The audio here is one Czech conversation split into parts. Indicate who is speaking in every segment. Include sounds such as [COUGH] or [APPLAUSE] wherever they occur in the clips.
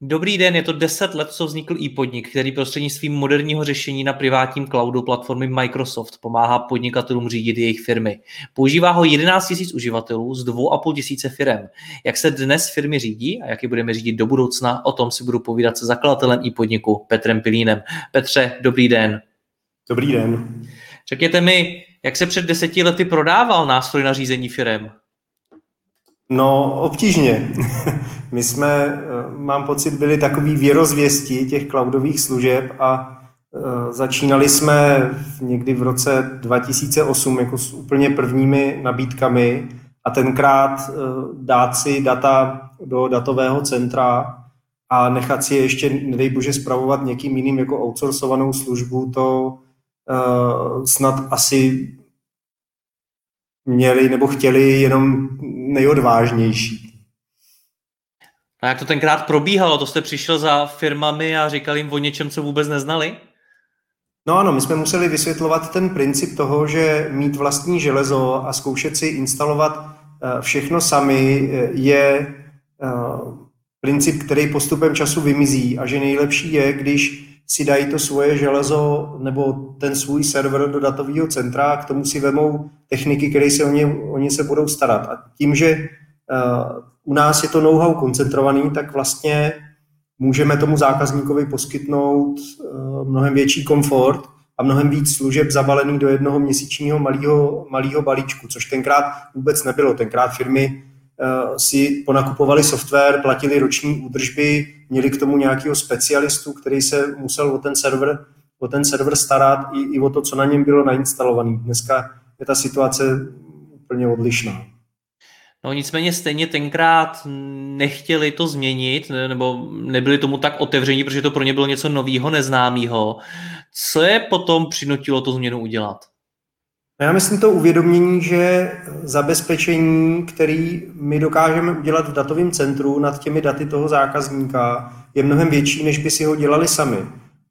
Speaker 1: Dobrý den, je to 10 let, co vznikl e-podnik, který prostřednictvím moderního řešení na privátním cloudu platformy Microsoft pomáhá podnikatelům řídit jejich firmy. Používá ho 11 000 uživatelů z 2,5 tisíce firm. Jak se dnes firmy řídí a jak je budeme řídit do budoucna, o tom si budu povídat se zakladatelem e-podniku Petrem Pilínem. Petře, dobrý den.
Speaker 2: Dobrý den.
Speaker 1: Řekněte mi, jak se před deseti lety prodával nástroj na řízení firm?
Speaker 2: No, obtížně. [LAUGHS] My jsme, eh, mám pocit, byli takový věrozvěsti těch cloudových služeb a eh, začínali jsme někdy v roce 2008 jako s úplně prvními nabídkami a tenkrát eh, dát si data do datového centra a nechat si je ještě, nedej bože, zpravovat někým jiným jako outsourcovanou službu, to snad asi měli nebo chtěli jenom nejodvážnější.
Speaker 1: A jak to tenkrát probíhalo? To jste přišel za firmami a říkal jim o něčem, co vůbec neznali?
Speaker 2: No ano, my jsme museli vysvětlovat ten princip toho, že mít vlastní železo a zkoušet si instalovat eh, všechno sami eh, je eh, princip, který postupem času vymizí a že nejlepší je, když si dají to svoje železo nebo ten svůj server do datového centra a k tomu si vemou techniky, které se o ně, oni se budou starat. A tím, že uh, u nás je to know-how koncentrovaný, tak vlastně můžeme tomu zákazníkovi poskytnout uh, mnohem větší komfort a mnohem víc služeb zabalený do jednoho měsíčního malého, balíčku, což tenkrát vůbec nebylo. Tenkrát firmy si ponakupovali software, platili roční údržby, měli k tomu nějakého specialistu, který se musel o ten server, o ten server starat i, i o to, co na něm bylo nainstalované. Dneska je ta situace úplně odlišná.
Speaker 1: No nicméně stejně tenkrát nechtěli to změnit, nebo nebyli tomu tak otevření, protože to pro ně bylo něco nového, neznámého. Co je potom přinutilo tu změnu udělat?
Speaker 2: Já myslím to uvědomění, že zabezpečení, který my dokážeme udělat v datovém centru nad těmi daty toho zákazníka, je mnohem větší, než by si ho dělali sami.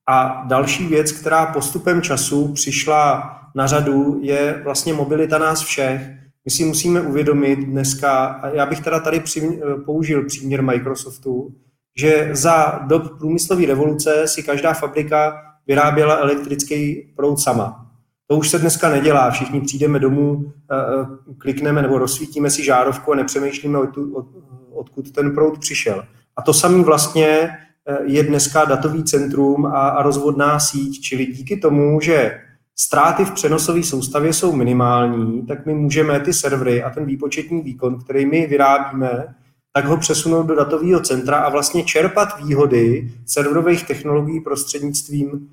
Speaker 2: A další věc, která postupem času přišla na řadu, je vlastně mobilita nás všech. My si musíme uvědomit dneska, a já bych teda tady při, použil příměr Microsoftu, že za dob průmyslové revoluce si každá fabrika vyráběla elektrický proud sama. To už se dneska nedělá. Všichni přijdeme domů, eh, eh, klikneme nebo rozsvítíme si žárovku a nepřemýšlíme, od, od, odkud ten proud přišel. A to samé vlastně eh, je dneska datový centrum a rozvodná síť, čili díky tomu, že ztráty v přenosové soustavě jsou minimální, tak my můžeme ty servery a ten výpočetní výkon, který my vyrábíme, tak ho přesunout do datového centra a vlastně čerpat výhody serverových technologií prostřednictvím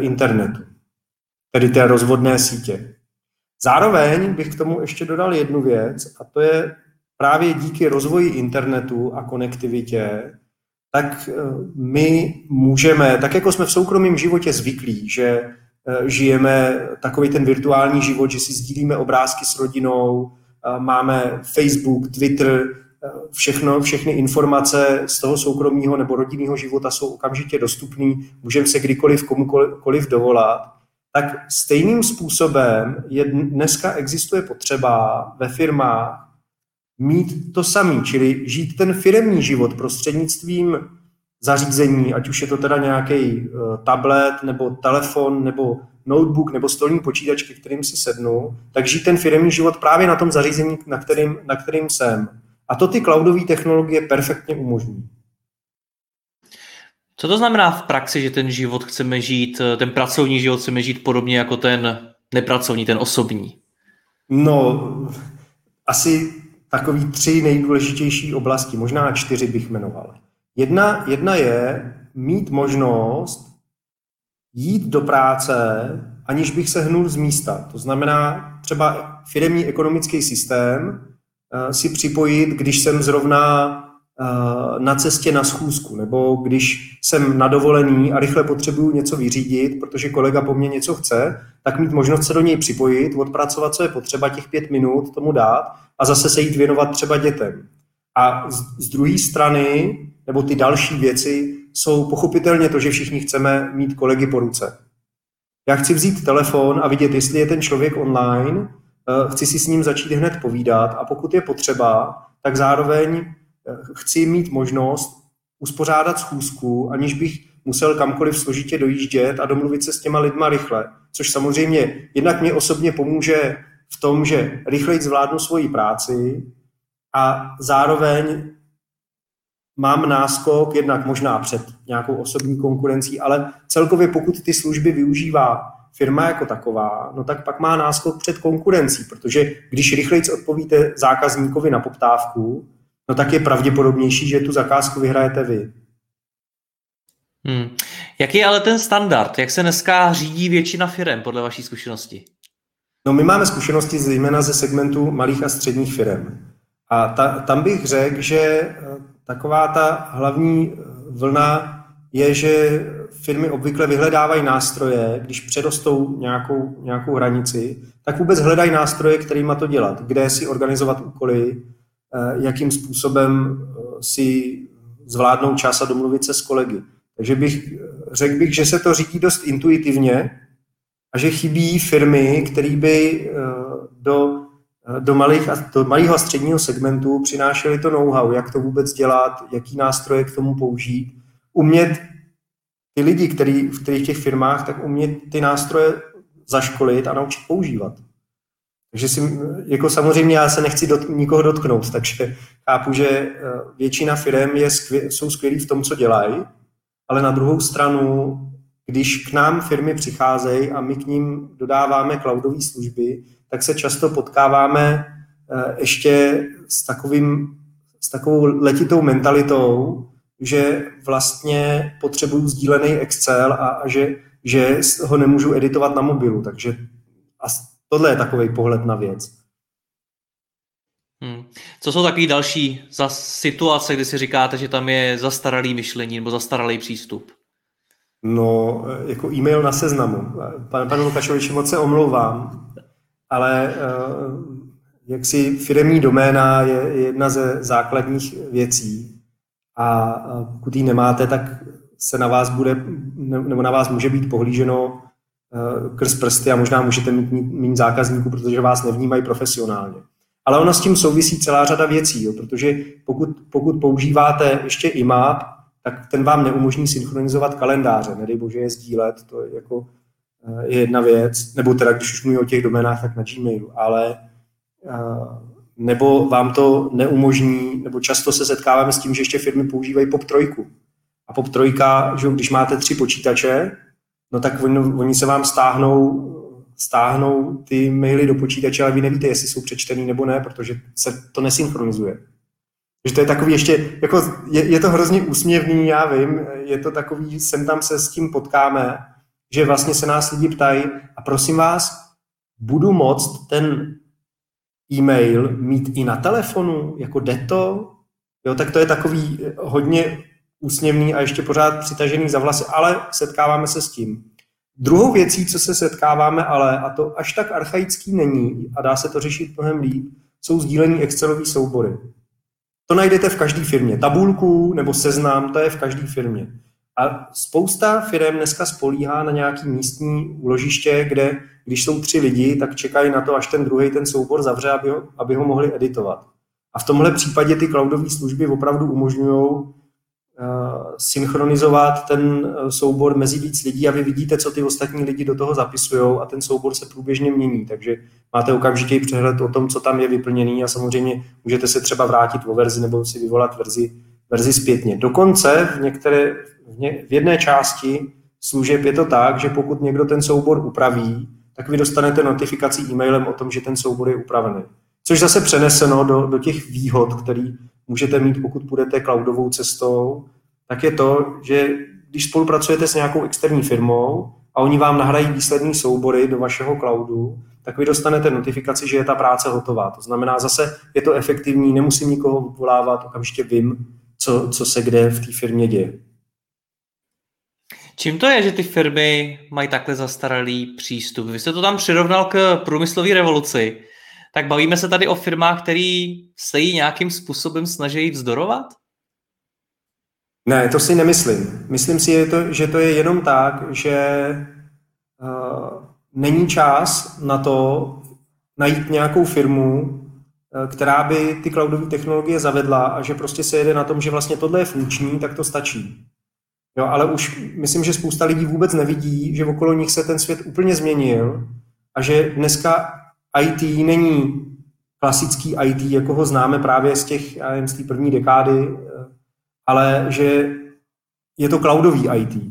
Speaker 2: internetu tedy té rozvodné sítě. Zároveň bych k tomu ještě dodal jednu věc, a to je právě díky rozvoji internetu a konektivitě, tak eh, my můžeme, tak jako jsme v soukromém životě zvyklí, že eh, žijeme takový ten virtuální život, že si sdílíme obrázky s rodinou, máme Facebook, Twitter, eh, všechno, všechny informace z toho soukromého nebo rodinného života jsou okamžitě dostupné, můžeme se kdykoliv komukoliv dovolat tak stejným způsobem je dneska existuje potřeba ve firmách mít to samý, čili žít ten firemní život prostřednictvím zařízení, ať už je to teda nějaký eh, tablet, nebo telefon, nebo notebook, nebo stolní počítač, ke kterým si sednu, tak žít ten firemní život právě na tom zařízení, na kterým, na kterým jsem. A to ty cloudové technologie perfektně umožní.
Speaker 1: Co to znamená v praxi, že ten život chceme žít, eh, ten pracovní život chceme žít podobně jako ten nepracovní, ten osobní?
Speaker 2: No, asi takový tři nejdůležitější oblasti, možná čtyři bych jmenoval. Jedna, jedna je mít možnost jít do práce, aniž bych se hnul z místa. To znamená třeba firemní ekonomický systém eh, si připojit, když jsem zrovna na cestě na schůzku, nebo když jsem na dovolený a rychle potřebuju něco vyřídit, protože kolega po mně něco chce, tak mít možnost se do něj připojit, odpracovat, co je potřeba, těch pět minut tomu dát a zase se jít věnovat třeba dětem. A z, z druhé strany, nebo ty další věci, jsou pochopitelně to, že všichni chceme mít kolegy po ruce. Já chci vzít telefon a vidět, jestli je ten člověk online, eh, chci si s ním začít hned povídat a pokud je potřeba, tak zároveň eh, chci mít možnost uspořádat schůzku, aniž bych musel kamkoliv složitě dojíždět a domluvit se s těma lidma rychle. Což samozřejmě jednak mě osobně pomůže v tom, že rychleji zvládnu svoji práci a zároveň mám náskok jednak možná před nějakou osobní konkurencí, ale celkově pokud ty služby využívá firma jako taková, no tak pak má náskok před konkurencí, protože když rychleji odpovíte zákazníkovi na poptávku, no tak je pravděpodobnější, že tu zakázku vyhrajete vy.
Speaker 1: Hmm. Jaký je ale ten standard? Jak se dneska řídí většina firm podle vaší zkušenosti?
Speaker 2: No my máme zkušenosti zejména ze segmentu malých a středních firm. A ta, tam bych řekl, že Taková ta hlavní eh, vlna je, že firmy obvykle vyhledávají nástroje, když přerostou nějakou, nějakou hranici, tak vůbec hledají nástroje, kterýma to dělat, kde si organizovat úkoly, eh, jakým způsobem eh, si zvládnout čas a domluvit se s kolegy. Takže bych, řekl bych, že se to řídí dost intuitivně a že chybí firmy, které by do do, malých a, do malého a středního segmentu přinášeli to know-how, jak to vůbec dělat, jaký nástroje k tomu použít, umět ty lidi, který v kterých těch firmách, tak umět ty nástroje zaškolit a naučit používat. Takže si, jako samozřejmě já se nechci dot, nikoho dotknout, takže chápu, že eh, většina firm je skvě, jsou skvělí v tom, co dělají, ale na druhou stranu, když k nám firmy přicházejí a my k ním dodáváme cloudové služby, tak se často potkáváme eh, ještě s, takovým, s takovou letitou mentalitou, že vlastně potřebuju sdílený Excel a, a že, že ho nemůžu editovat na mobilu. Takže a tohle je takový pohled na věc.
Speaker 1: Hmm. Co jsou takové další za situace, kdy si říkáte, že tam je zastaralý myšlení nebo zastaralý přístup?
Speaker 2: No, eh, jako e-mail na seznamu. Pane, panu Lukašoviči, moc se omlouvám ale eh, jaksi firemní doména je jedna ze základních věcí a pokud ji nemáte, tak se na vás bude, nebo na vás může být pohlíženo eh, krz prsty a možná můžete mít méně zákazníků, protože vás nevnímají profesionálně. Ale ono s tím souvisí celá řada věcí, jo, protože pokud, pokud používáte ještě IMAP, tak ten vám neumožní synchronizovat kalendáře, nedej bože je sdílet, to je jako je jedna věc, nebo teda když už mluvím o těch doménách, tak na Gmailu, ale nebo vám to neumožní, nebo často se setkáváme s tím, že ještě firmy používají POP3. A POP3, že když máte tři počítače, no tak oni, oni se vám stáhnou, stáhnou ty maily do počítače, ale vy nevíte, jestli jsou přečtený nebo ne, protože se to nesynchronizuje. Takže to je takový ještě, jako je, je to hrozně úsměvný, já vím, je to takový, sem tam se s tím potkáme, že vlastně se nás lidi ptají a prosím vás, budu moct ten e-mail mít i na telefonu, jako jde to? Jo, tak to je takový hodně úsměvný a ještě pořád přitažený za vlasy, ale setkáváme se s tím. Druhou věcí, co se setkáváme, ale a to až tak archaický není a dá se to řešit mnohem líp, jsou sdílení Excelové soubory. To najdete v každé firmě. Tabulku nebo seznam, to je v každé firmě. A spousta firm dneska spolíhá na nějaký místní úložiště, kde když jsou tři lidi, tak čekají na to, až ten druhý ten soubor zavře, aby ho, aby ho mohli editovat. A v tomhle případě ty cloudové služby opravdu umožňují synchronizovat ten uh, soubor mezi víc lidí a vy vidíte, co ty ostatní lidi do toho zapisují a ten soubor se průběžně mění. Takže máte okamžitý přehled o tom, co tam je vyplněný a samozřejmě můžete se třeba vrátit o verzi nebo si vyvolat verzi, verzi zpětně. Dokonce v některé, v jedné části služeb je to tak, že pokud někdo ten soubor upraví, tak vy dostanete notifikaci e-mailem o tom, že ten soubor je upravený. Což zase přeneseno do, do těch výhod, který můžete mít, pokud půjdete cloudovou cestou, tak je to, že když spolupracujete s nějakou externí firmou, a oni vám nahrají výslední soubory do vašeho cloudu, tak vy dostanete notifikaci, že je ta práce hotová. To znamená, zase je to efektivní, nemusím nikoho volávat, okamžitě vím, co, co se kde v té firmě děje.
Speaker 1: Čím to je, že ty firmy mají takhle zastaralý přístup? Vy jste to tam přirovnal k průmyslové revoluci. Tak bavíme se tady o firmách, které se jí nějakým způsobem snaží vzdorovat?
Speaker 2: Ne, to si nemyslím. Myslím si, že to je jenom tak, že uh, není čas na to najít nějakou firmu, uh, která by ty cloudové technologie zavedla a že prostě se jede na tom, že vlastně tohle je funkční, tak to stačí. Jo, ale už myslím, že spousta lidí vůbec nevidí, že okolo nich se ten svět úplně změnil a že dneska IT není klasický IT, jako ho známe právě z těch, já nevím, z té první dekády, ale že je to cloudový IT.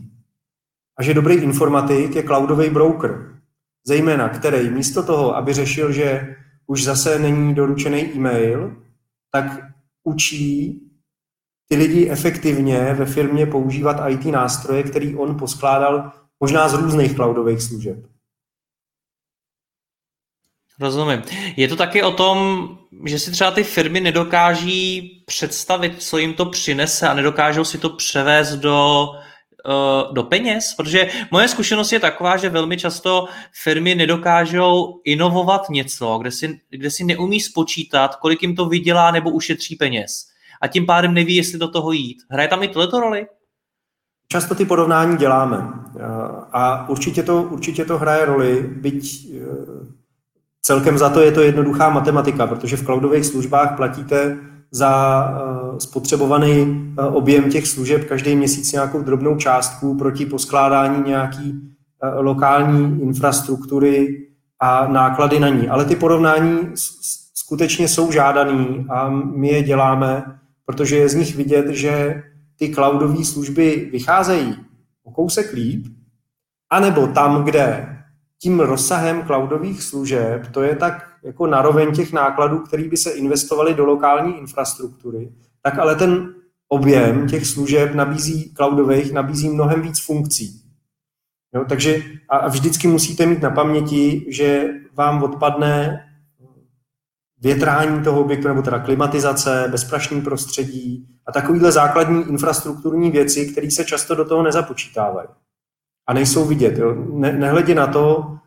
Speaker 2: A že dobrý informatik je cloudový broker. Zejména, který místo toho, aby řešil, že už zase není doručený e-mail, tak učí ty lidi efektivně ve firmě používat IT nástroje, který on poskládal možná z různých cloudových služeb.
Speaker 1: Rozumím. Je to taky o tom, že si třeba ty firmy nedokáží představit, co jim to přinese a nedokážou si to převést do, uh, do peněz? Protože moje zkušenost je taková, že velmi často firmy nedokážou inovovat něco, kde si, kde si neumí spočítat, kolik jim to vydělá nebo ušetří peněz. A tím pádem neví, jestli do toho jít. Hraje tam i tohleto roli?
Speaker 2: Často ty porovnání děláme eh, a určitě to, určitě to hraje roli, byť eh, Celkem za to je to jednoduchá matematika, protože v cloudových službách platíte za eh, spotřebovaný eh, objem těch služeb každý měsíc nějakou drobnou částku proti poskládání nějaký eh, lokální infrastruktury a náklady na ní. Ale ty porovnání skutečně jsou žádaný a my je děláme, protože je z nich vidět, že ty cloudové služby vycházejí o kousek líp, anebo tam, kde tím rozsahem cloudových služeb, to je tak jako naroveň těch nákladů, které by se investovaly do lokální infrastruktury, tak ale ten objem těch služeb nabízí cloudových, nabízí mnohem víc funkcí. Jo, takže a vždycky musíte mít na paměti, že vám odpadne větrání toho objektu, nebo teda klimatizace, bezprašný prostředí a takovýhle základní infrastrukturní věci, které se často do toho nezapočítávají a nejsou vidět. Jo. Ne, nehledě na to,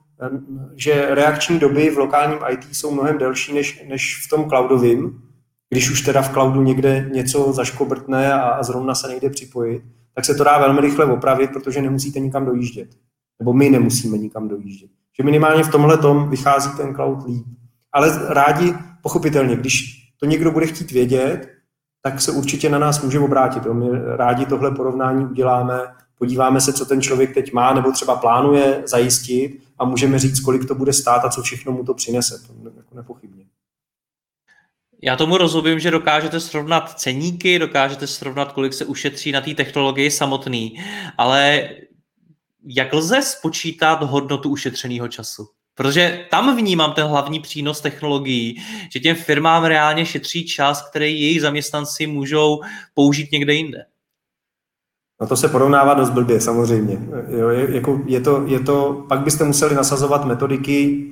Speaker 2: že reakční doby v lokálním IT jsou mnohem delší než, než v tom cloudovém, když už teda v cloudu někde něco zaškobrtne a, a zrovna se nejde připojit, tak se to dá velmi rychle opravit, protože nemusíte nikam dojíždět. Nebo my nemusíme nikam dojíždět. Že minimálně v tomhle tom vychází ten cloud líp. Ale rádi, pochopitelně, když to někdo bude chtít vědět, tak se určitě na nás může obrátit. My rádi tohle porovnání uděláme podíváme se, co ten člověk teď má nebo třeba plánuje zajistit a můžeme říct, kolik to bude stát a co všechno mu to přinese. To jako nepochybně.
Speaker 1: Já tomu rozumím, že dokážete srovnat ceníky, dokážete srovnat, kolik se ušetří na té technologii samotný, ale jak lze spočítat hodnotu ušetřeného času? Protože tam vnímám ten hlavní přínos technologií, že těm firmám reálně šetří čas, který jejich zaměstnanci můžou použít někde jinde.
Speaker 2: No to se porovnává dost blbě, samozřejmě. Jo, je, jako je, to, je to, pak byste museli nasazovat metodiky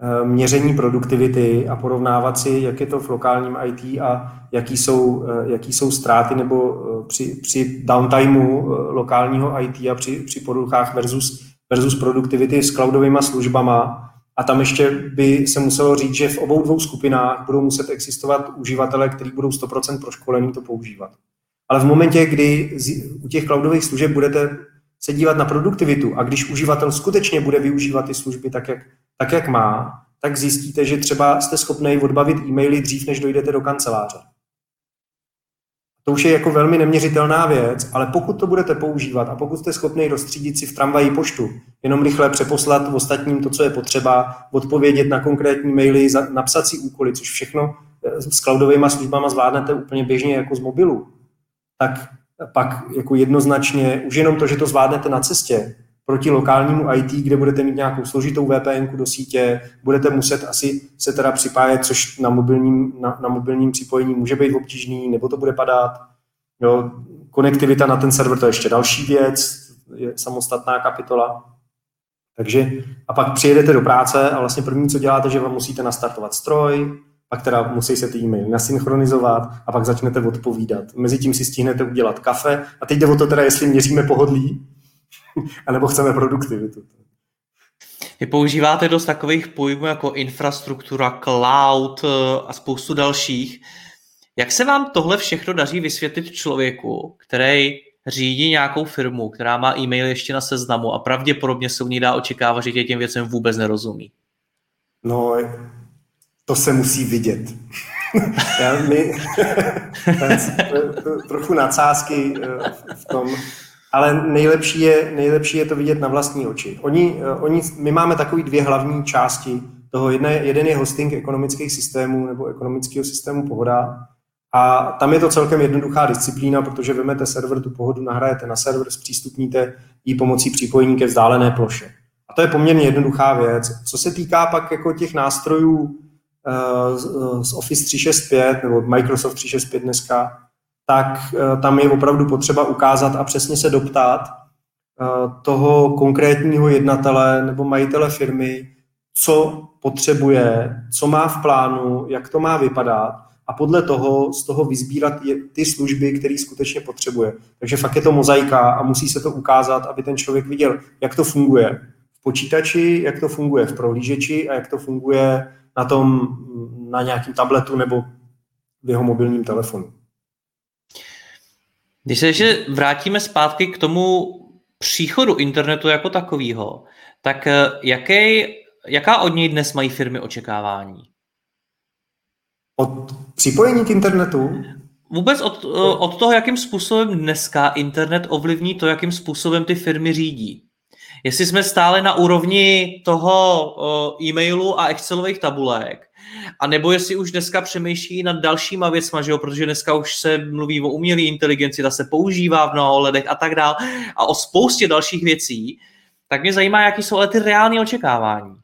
Speaker 2: e, měření produktivity a porovnávat si, jak je to v lokálním IT a jaký jsou, e, jaký jsou ztráty nebo e, při, při downtimeu lokálního IT a při, při poruchách versus, versus produktivity s cloudovými službama. A tam ještě by se muselo říct, že v obou dvou skupinách budou muset existovat uživatelé, kteří budou 100% proškolení to používat. Ale v momentě, kdy u těch cloudových služeb budete se dívat na produktivitu a když uživatel skutečně bude využívat ty služby tak, jak, tak, jak má, tak zjistíte, že třeba jste schopni odbavit e-maily dřív, než dojdete do kanceláře. To už je jako velmi neměřitelná věc, ale pokud to budete používat a pokud jste schopni rozstřídit si v tramvaji poštu, jenom rychle přeposlat ostatním to, co je potřeba, odpovědět na konkrétní maily, napsat si úkoly, což všechno eh, s cloudovými službama zvládnete úplně běžně jako z mobilu, tak pak jako jednoznačně už jenom to, že to zvládnete na cestě proti lokálnímu IT, kde budete mít nějakou složitou VPN do sítě, budete muset asi se teda připájet, což na mobilním, na, na mobilním připojení může být obtížný, nebo to bude padat. Jo, konektivita na ten server to je ještě další věc, je samostatná kapitola. Takže a pak přijedete do práce a vlastně první, co děláte, že vám musíte nastartovat stroj, pak teda musí se ty e-maily nasynchronizovat a pak začnete odpovídat. Mezitím si stihnete udělat kafe a teď jde o to teda, jestli měříme pohodlí, [LAUGHS] anebo chceme produktivitu.
Speaker 1: Vy používáte dost takových pojmů jako infrastruktura, cloud eh, a spoustu dalších. Jak se vám tohle všechno daří vysvětlit člověku, který řídí nějakou firmu, která má e-mail ještě na seznamu a pravděpodobně se u ní dá očekávat, že tě těm věcem vůbec nerozumí?
Speaker 2: No, to se musí vidět. [LAUGHS] Já, my, trochu nadsázky eh, v tom, ale nejlepší je, nejlepší je to vidět na vlastní oči. Oni, eh, oni, my máme takové dvě hlavní části toho. Jedne, jeden je hosting ekonomických systémů nebo ekonomického systému pohoda a tam je to celkem jednoduchá disciplína, protože vezmete server, tu pohodu nahrajete na server, zpřístupníte ji pomocí připojení ke vzdálené ploše. A to je poměrně jednoduchá věc. Co se týká pak jako těch nástrojů z Office 365 nebo Microsoft 365 dneska, tak eh, tam je opravdu potřeba ukázat a přesně se doptat eh, toho konkrétního jednatele nebo majitele firmy, co potřebuje, co má v plánu, jak to má vypadat a podle toho z toho vyzbírat ty služby, které skutečně potřebuje. Takže fakt je to mozaika a musí se to ukázat, aby ten člověk viděl, jak to funguje v počítači, jak to funguje v prohlížeči a jak to funguje na tom, na nějakém tabletu nebo v jeho mobilním telefonu.
Speaker 1: Když se ještě vrátíme zpátky k tomu příchodu internetu jako takového, tak eh, jaký, jaká od něj dnes mají firmy očekávání?
Speaker 2: Od připojení k internetu?
Speaker 1: Vůbec od, eh, od toho, jakým způsobem dneska internet ovlivní to, jakým způsobem ty firmy řídí. Jestli jsme stále na úrovni toho e-mailu a Excelových tabulek, a nebo jestli už dneska přemýšlí nad dalšíma věcma, že jo, protože dneska už se mluví o umělé inteligenci, ta se používá v mnoha ohledech a tak dál a o spoustě dalších věcí, tak mě zajímá, jaký jsou ale ty reální očekávání.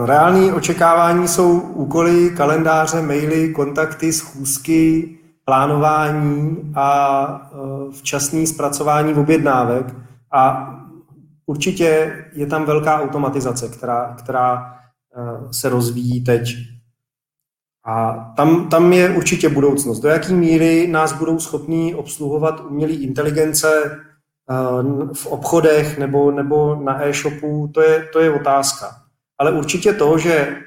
Speaker 2: No, reální očekávání jsou úkoly, kalendáře, maily, kontakty, schůzky, plánování a e, včasný zpracování objednávek. A určitě je tam velká automatizace, která, která e, se rozvíjí teď. A tam, tam je určitě budoucnost. Do jaké míry nás budou schopní obsluhovat umělé inteligence e, v obchodech nebo, nebo na e-shopu, to je, to je otázka ale určitě to, že eh,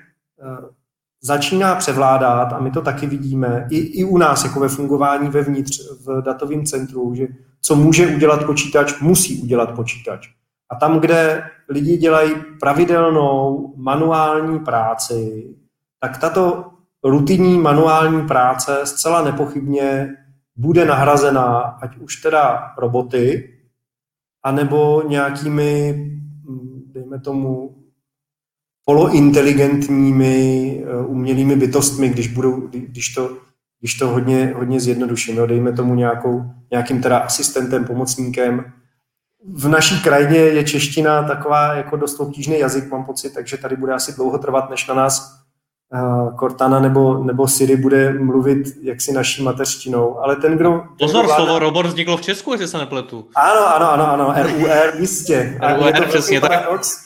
Speaker 2: začíná převládat, a my to taky vidíme, i, i u nás, jako ve fungování vevnitř v datovém centru, že co může udělat počítač, musí udělat počítač. A tam, kde lidi dělají pravidelnou manuální práci, tak tato rutinní manuální práce zcela nepochybně bude nahrazena ať už teda roboty, anebo nějakými, dejme tomu, polointeligentními eh, umělými bytostmi, když, budou, když to, když to hodně, hodně zjednoduším. Jo. Dejme tomu nějakou, nějakým teda asistentem, pomocníkem. V naší krajině je čeština taková jako dost obtížný jazyk, mám pocit, takže tady bude asi dlouho trvat, než na nás uh, Cortana nebo, nebo Siri bude mluvit jaksi naší mateřštinou. Ale ten, kdo...
Speaker 1: Pozor, vláda... slovo robot vzniklo v Česku, jestli se nepletu.
Speaker 2: Ano, ano, ano, ano, RUR, jistě. [LAUGHS]
Speaker 1: RUR, přesně tak. Paradox,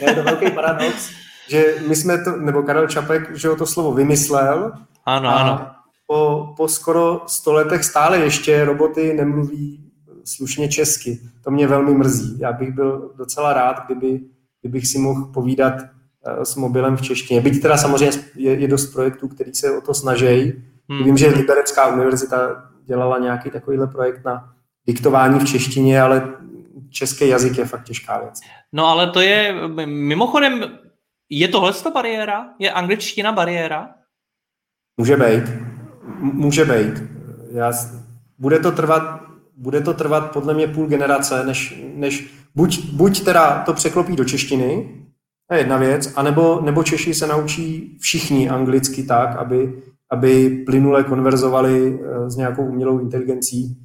Speaker 2: je to velký paradox, že my jsme to, nebo Karel Čapek, že ho to slovo vymyslel.
Speaker 1: Ano, ano.
Speaker 2: Po, po skoro sto letech stále ještě roboty nemluví slušně česky. To mě velmi mrzí. Já bych byl docela rád, kdyby, kdybych si mohl povídat uh, s mobilem v češtině. Byť teda samozřejmě je, je dost projektů, který se o to snaží. Hmm. Vím, že Liberecká univerzita dělala nějaký takovýhle projekt na diktování v češtině, ale český jazyk je fakt těžká věc.
Speaker 1: No ale to je, mimochodem, je tohle ta bariéra? Je angličtina bariéra?
Speaker 2: Může být. Může být. Já, bude to trvat bude to trvat podle mě půl generace, než, než buď, buď teda to překlopí do češtiny, to je jedna věc, anebo, nebo Češi se naučí všichni anglicky tak, aby, aby plynule konverzovali eh, s nějakou umělou inteligencí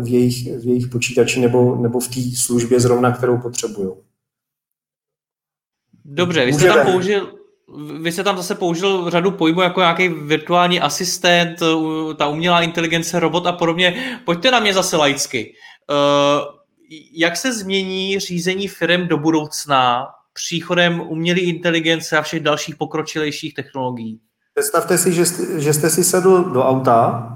Speaker 2: v jejich, v jejich počítači nebo, nebo v té službě zrovna, kterou potřebují.
Speaker 1: Dobře, vy jste tam použil, vy jste tam zase použil řadu pojmů jako nějaký virtuální asistent, ta umělá inteligence, robot a podobně. Pojďte na mě zase laicky. Uh, jak se změní řízení firm do budoucna příchodem umělé inteligence a všech dalších pokročilejších technologií?
Speaker 2: Představte si, že jste, že jste si sedl do auta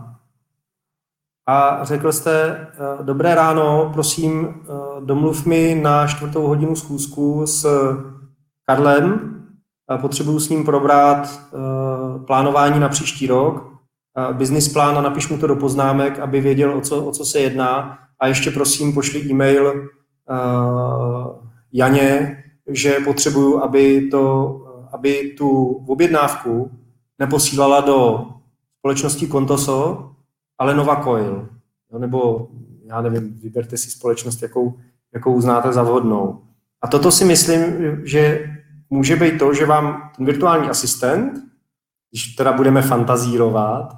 Speaker 2: a řekl jste, eh, dobré ráno, prosím, eh, domluv mi na čtvrtou hodinu schůzku s Karlem, potřebuju s ním probrat eh, plánování na příští rok, business plán a napiš mu to do poznámek, aby věděl, o co, o co se jedná. A ještě prosím pošli e-mail Janě, že potřebuju, aby, to, aby tu objednávku neposílala do společnosti Contoso, ale Nova Coil. Nebo já nevím, vyberte si společnost, jakou, jakou uznáte za vhodnou. A toto si myslím, že může být to, že vám ten virtuální asistent, když teda budeme fantazírovat,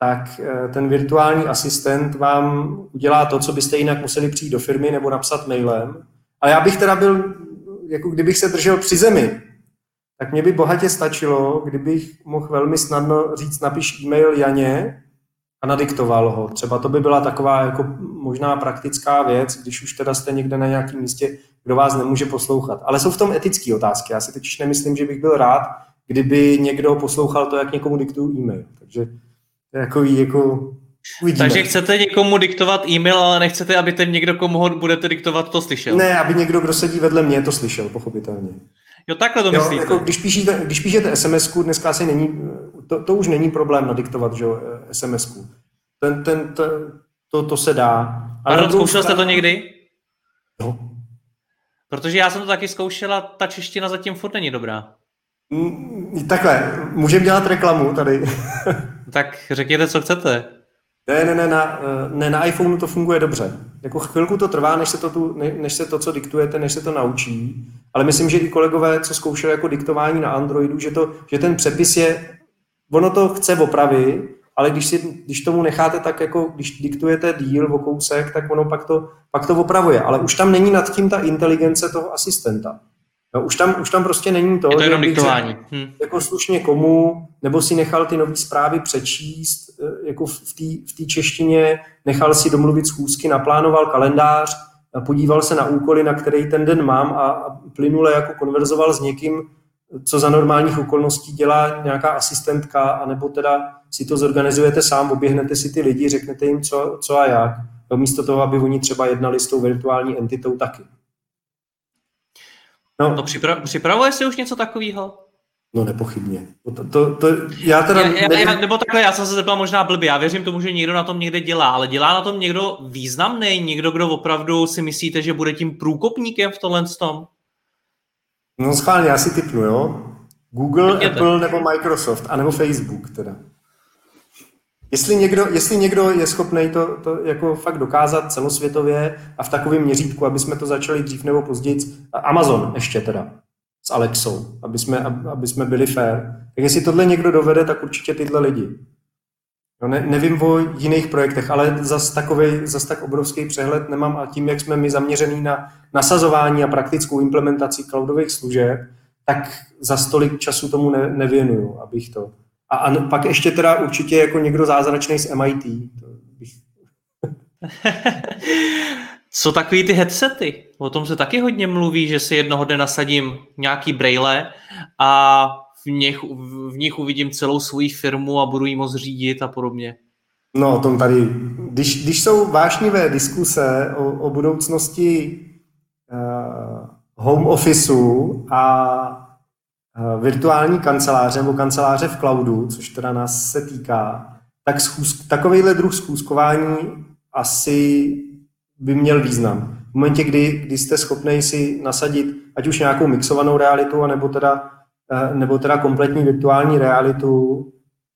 Speaker 2: tak eh, ten virtuální asistent vám udělá to, co byste jinak museli přijít do firmy nebo napsat mailem. Ale já bych teda byl, jako kdybych se držel při zemi, tak mě by bohatě stačilo, kdybych mohl velmi snadno říct, napiš e-mail Janě a nadiktoval ho. Třeba to by byla taková jako možná praktická věc, když už teda jste někde na nějakém místě, kdo vás nemůže poslouchat. Ale jsou v tom etické otázky. Já si totiž nemyslím, že bych byl rád, kdyby někdo poslouchal to, jak někomu diktuju e-mail. Takže to je jako, jako
Speaker 1: Uvidíme. Takže chcete někomu diktovat e-mail, ale nechcete, aby ten někdo, komu ho budete diktovat, to slyšel?
Speaker 2: Ne, aby někdo, kdo sedí vedle mě, to slyšel, pochopitelně.
Speaker 1: Jo, takhle to myslíte.
Speaker 2: jako, když, píšete, když píšete sms dneska asi není, to, to už není problém nadiktovat, že sms ten, ten, to, to, to se dá.
Speaker 1: Ale Pardon, zkoušel jste to někdy?
Speaker 2: Jo.
Speaker 1: Protože já jsem to taky zkoušela, ta čeština zatím furt není dobrá.
Speaker 2: Mm, takhle, můžeme dělat reklamu tady. [LAUGHS]
Speaker 1: tak řekněte, co chcete.
Speaker 2: Ne, ne, ne, na, ne, na iPhoneu to funguje dobře. Jako chvilku to trvá, než se to, tu, než se to, co diktujete, než se to naučí. Ale myslím, že i kolegové, co zkoušeli jako diktování na Androidu, že, to, že ten přepis je, ono to chce opravy, ale když, si, když tomu necháte tak, jako když diktujete díl o kousek, tak ono pak to, pak to opravuje. Ale už tam není nad tím ta inteligence toho asistenta. No, už, tam, už tam prostě není to,
Speaker 1: je to jenom diktování.
Speaker 2: Hm. jako slušně komu, nebo si nechal ty nové zprávy přečíst, eh, jako v té češtině, nechal si domluvit schůzky, naplánoval kalendář, podíval se na úkoly, na který ten den mám a, a plynule jako konverzoval s někým, co za normálních okolností dělá nějaká asistentka, anebo teda si to zorganizujete sám, oběhnete si ty lidi, řeknete jim co, co a jak, místo toho, aby oni třeba jednali s tou virtuální entitou taky.
Speaker 1: No, no připra- připravuje se už něco takového?
Speaker 2: No nepochybně. To, to, to, já teda
Speaker 1: já, já, já, nebo takhle, já jsem se zeptal možná blbě, já věřím tomu, že někdo na tom někde dělá, ale dělá na tom někdo významný, někdo, kdo opravdu si myslíte, že bude tím průkopníkem v tohle tom?
Speaker 2: No schválně, já si typnu, jo? Google, Řekněte. Apple nebo Microsoft, anebo Facebook teda. Jestli někdo, jestli někdo je schopný to, to jako fakt dokázat celosvětově a v takovém měřítku, aby jsme to začali dřív nebo později, Amazon ještě teda, s Alexou, aby jsme, aby jsme byli fair. Tak jestli tohle někdo dovede, tak určitě tyhle lidi. No ne, nevím o jiných projektech, ale zas, takovej, zas tak obrovský přehled nemám a tím, jak jsme my zaměřený na nasazování a praktickou implementaci cloudových služeb, tak za stolik času tomu ne, nevěnuju, abych to a, a pak ještě teda určitě jako někdo zázračný z MIT. To bych... [LAUGHS]
Speaker 1: Co takový ty headsety? O tom se taky hodně mluví, že si jednoho dne nasadím nějaký braille a v nich, v nich uvidím celou svoji firmu a budu jí moc řídit a podobně.
Speaker 2: No, tom tady, když, když jsou vášnivé diskuse o, o budoucnosti uh, home officeu a Eh, virtuální kanceláře nebo kanceláře v cloudu, což teda nás se týká, tak schůz, takovýhle druh zkouškování asi by měl význam. V momentě, kdy, kdy jste schopný si nasadit ať už nějakou mixovanou realitu, nebo teda, nebo teda kompletní virtuální realitu,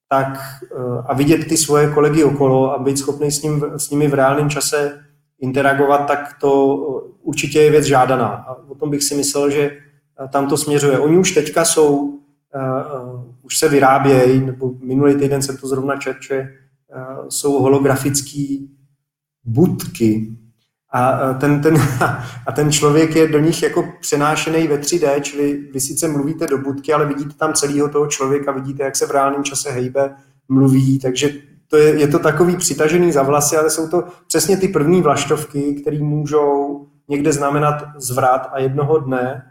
Speaker 2: tak eh, a vidět ty svoje kolegy okolo a být schopný s, ním, s nimi v reálném čase interagovat, tak to určitě je věc žádaná. A o tom bych si myslel, že tam to směřuje. Oni už teďka jsou, uh, už se vyrábějí, nebo minulý týden jsem to zrovna četl, že uh, jsou holografické budky a ten, ten, [LAUGHS] a ten člověk je do nich jako přenášený ve 3D, čili vy sice mluvíte do budky, ale vidíte tam celého toho člověka, vidíte, jak se v reálném čase hejbe, mluví, takže to je, je to takový přitažený za vlasy, ale jsou to přesně ty první vlaštovky, které můžou někde znamenat zvrat a jednoho dne.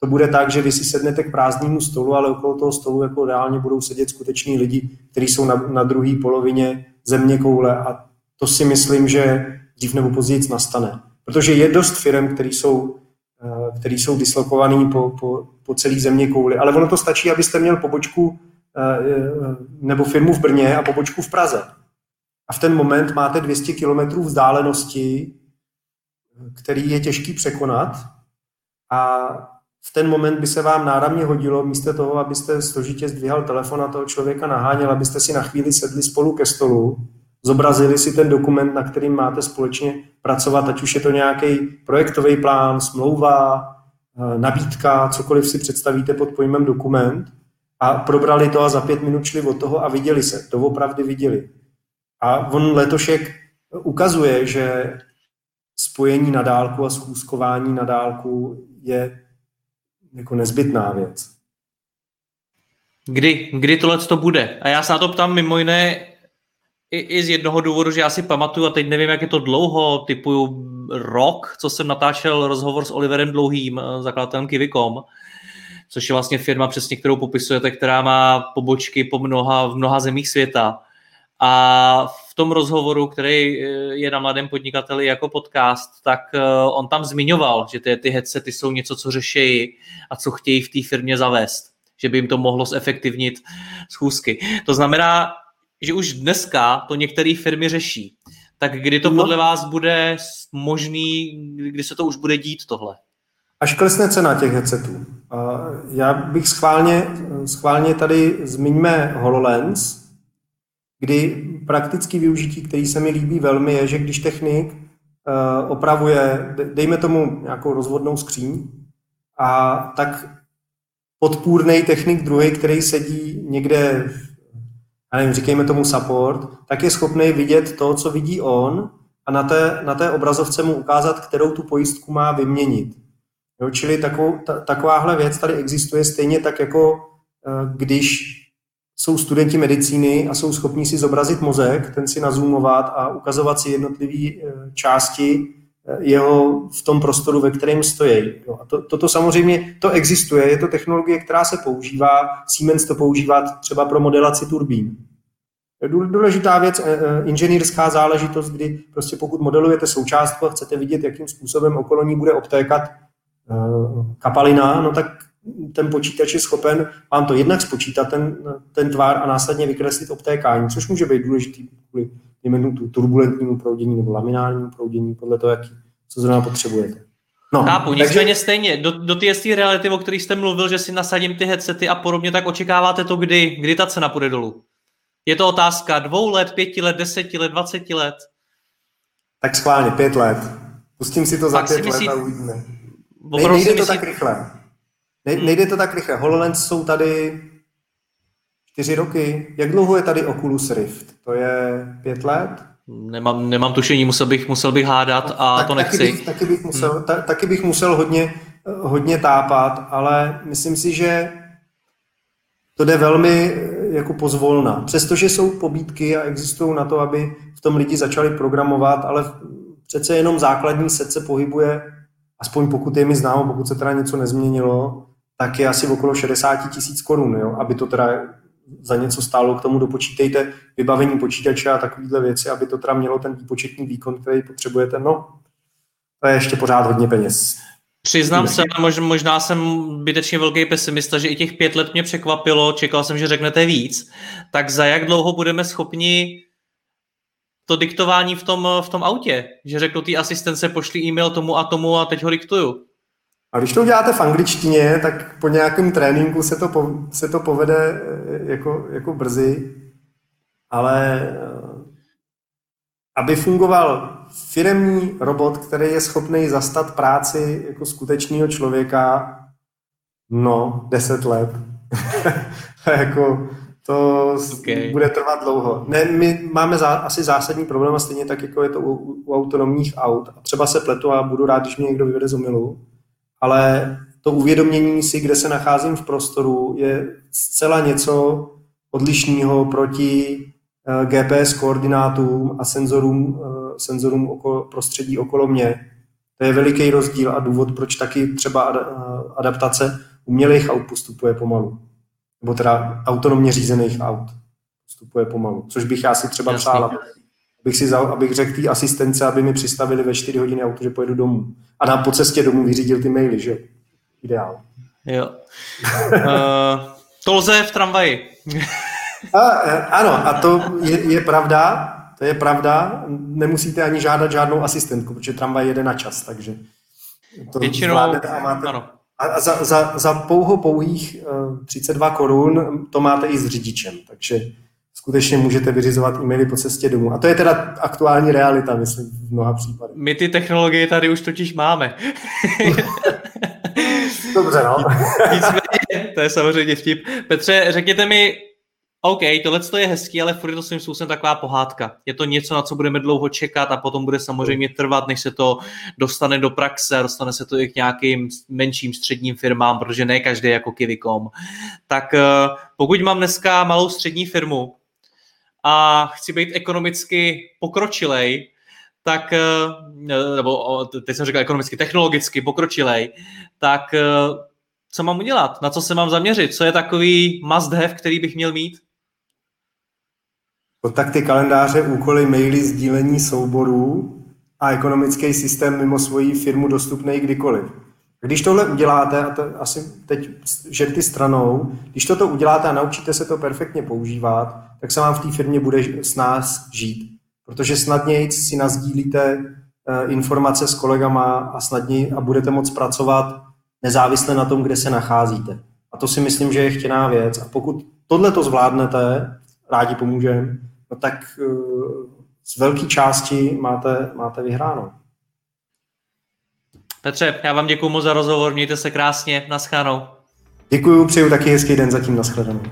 Speaker 2: To bude tak, že vy si sednete k prázdnému stolu, ale okolo toho stolu jako reálně budou sedět skuteční lidi, kteří jsou na, na druhé polovině země koule. A to si myslím, že dřív nebo později nastane. Protože je dost firm, které jsou, eh, který jsou dislokované po, po, po celé země kouli, ale ono to stačí, abyste měl pobočku eh, nebo firmu v Brně a pobočku v Praze. A v ten moment máte 200 km vzdálenosti, který je těžký překonat a v ten moment by se vám náramně hodilo, místo toho, abyste složitě zdvíhal telefon a toho člověka naháněl, abyste si na chvíli sedli spolu ke stolu, zobrazili si ten dokument, na kterým máte společně pracovat, ať už je to nějaký projektový plán, smlouva, eh, nabídka, cokoliv si představíte pod pojmem dokument a probrali to a za pět minut šli od toho a viděli se. To opravdu viděli. A on letošek ukazuje, že spojení na dálku a schůzkování na dálku je jako nezbytná věc.
Speaker 1: Kdy, kdy tohle to bude? A já se na to ptám mimo jiné i, i z jednoho důvodu, že já si pamatuju, a teď nevím, jak je to dlouho, typu rok, co jsem natáčel rozhovor s Oliverem Dlouhým, eh, zakladatelem Kivikom, což je vlastně firma, přesně kterou popisujete, která má pobočky po mnoha, v mnoha zemích světa. A v tom rozhovoru, který eh, je na mladém podnikateli jako podcast, tak eh, on tam zmiňoval, že ty, ty headsety jsou něco, co řeší a co chtějí v té firmě zavést, že by jim to mohlo zefektivnit schůzky. To znamená, že už dneska to některé firmy řeší. Tak kdy to no. podle vás bude možný, kdy se to už bude dít tohle?
Speaker 2: Až klesne cena těch headsetů. Já bych schválně, schválně tady zmiňme HoloLens, kdy praktický využití, který se mi líbí velmi, je, že když technik uh, opravuje, dejme tomu nějakou rozvodnou skříň, a tak podpůrný technik druhý, který sedí někde, já nevím, říkejme tomu support, tak je schopný vidět to, co vidí on a na té, na té obrazovce mu ukázat, kterou tu pojistku má vyměnit. Jo, čili takovou, ta, takováhle věc tady existuje stejně tak, jako uh, když jsou studenti medicíny a jsou schopni si zobrazit mozek, ten si nazumovat a ukazovat si jednotlivé eh, části eh, jeho v tom prostoru, ve kterém stojí. Jo, a to, toto samozřejmě, to existuje, je to technologie, která se používá, Siemens to používá třeba pro modelaci turbín. Důležitá věc, eh, inženýrská záležitost, kdy prostě pokud modelujete součástku a chcete vidět, jakým způsobem okolo ní bude obtékat kapalina, no tak ten počítač je schopen vám to jednak spočítat, ten, ten tvar a následně vykreslit obtékání, což může být důležitý kvůli tu turbulentnímu proudění nebo laminárnímu proudění, podle toho, jaký, co zrovna potřebujete.
Speaker 1: No, Chápu, takže... nicméně stejně, do, do té reality, o které jste mluvil, že si nasadím ty headsety a podobně, tak očekáváte to kdy, kdy ta cena půjde dolů? Je to otázka dvou let, pěti let, deseti let, dvaceti let?
Speaker 2: Tak schválně, pět let. Pustím si to za pět myslí... let a uvidíme. Nejde to myslí... tak rychle. Ne, hmm. nejde to tak rychle. HoloLens jsou tady čtyři roky. Jak dlouho je tady Oculus Rift? To je pět let?
Speaker 1: Nemám, nemám tušení, musel bych, musel bych hádat a tak, to nechci.
Speaker 2: Taky bych, taky bych, musel, hmm. ta, taky bych musel hodně, hodně tápat, ale myslím si, že to jde velmi jako pozvolna. Přestože jsou pobídky a existují na to, aby v tom lidi začali programovat, ale přece jenom základní set se pohybuje, aspoň pokud je mi známo, pokud se teda něco nezměnilo, tak je asi okolo 60 tisíc korun, jo? aby to teda za něco stálo, k tomu dopočítejte vybavení počítače a takovéhle věci, aby to teda mělo ten výpočetní výkon, který potřebujete. No, to je ještě pořád hodně peněz.
Speaker 1: Přiznám se, možná jsem bytečně velký pesimista, že i těch pět let mě překvapilo, čekal jsem, že řeknete víc. Tak za jak dlouho budeme schopni to diktování v tom, v tom autě? Že řeknu té asistence, pošli e-mail tomu a tomu a teď ho diktuju.
Speaker 2: A když to uděláte v angličtině, tak po nějakém tréninku se to, po, se to povede eh, jako, jako brzy, ale eh, aby fungoval firemní robot, který je schopný zastat práci jako skutečného člověka, no, deset let. [LAUGHS] jako, to okay. bude trvat dlouho. Ne, my máme zá, asi zásadní problém a stejně tak, jako je to u, u autonomních aut. A třeba se pletu a budu rád, když mě někdo vyvede z omilu ale to uvědomění si, kde se nacházím v prostoru, je zcela něco odlišného proti GPS koordinátům a senzorům, senzorům okolo, prostředí okolo mě. To je veliký rozdíl a důvod, proč taky třeba adaptace umělých aut postupuje pomalu. Nebo teda autonomně řízených aut postupuje pomalu. Což bych já si třeba Jasný. přál, abych, si zal, abych řekl té asistence, aby mi přistavili ve 4 hodiny auto, že pojedu domů. A na po cestě domů vyřídil ty maily, že Ideál.
Speaker 1: Jo. uh, to lze v tramvaji.
Speaker 2: a, e, ano, a to je, je pravda, to je pravda, nemusíte ani žádat žádnou asistentku, protože tramvaj jede na čas, takže
Speaker 1: to Většinou, a máte, ano.
Speaker 2: A za, za, za pouho pouhých uh, 32 korun to máte i s řidičem, takže skutečně můžete vyřizovat e-maily po cestě domů. A to je teda aktuální realita, myslím, v mnoha případech.
Speaker 1: My ty technologie tady už totiž máme. [LAUGHS]
Speaker 2: Dobře, no. [LAUGHS]
Speaker 1: to je samozřejmě vtip. Petře, řekněte mi, OK, tohle je hezký, ale furt je to svým způsobem taková pohádka. Je to něco, na co budeme dlouho čekat a potom bude samozřejmě trvat, než se to dostane do praxe, dostane se to i k nějakým menším středním firmám, protože ne každý jako Kivikom. Tak eh, pokud mám dneska malou střední firmu a chci být ekonomicky pokročilej, tak, eh, nebo teď jsem říkal ekonomicky, technologicky pokročilej, tak eh, co mám udělat? Na co se mám zaměřit? Co je takový must have, který bych měl mít?
Speaker 2: kontakty kalendáře, úkoly, maily, sdílení souborů a ekonomický systém mimo svoji firmu dostupný kdykoliv. Když tohle uděláte, a to asi teď žerty stranou, když toto uděláte a naučíte se to perfektně používat, tak se vám v té firmě bude s nás žít. Protože snadněji si nazdílíte eh, informace s kolegama a snadněji a budete moct pracovat nezávisle na tom, kde se nacházíte. A to si myslím, že je chtěná věc. A pokud tohle to zvládnete, rádi pomůžeme, no tak eh, z velké části máte, máte vyhráno.
Speaker 1: Petře, já vám děkuji moc za rozhovor, mějte se krásně, naschledanou.
Speaker 2: Děkuji, přeju taky hezký den zatím, naschledanou.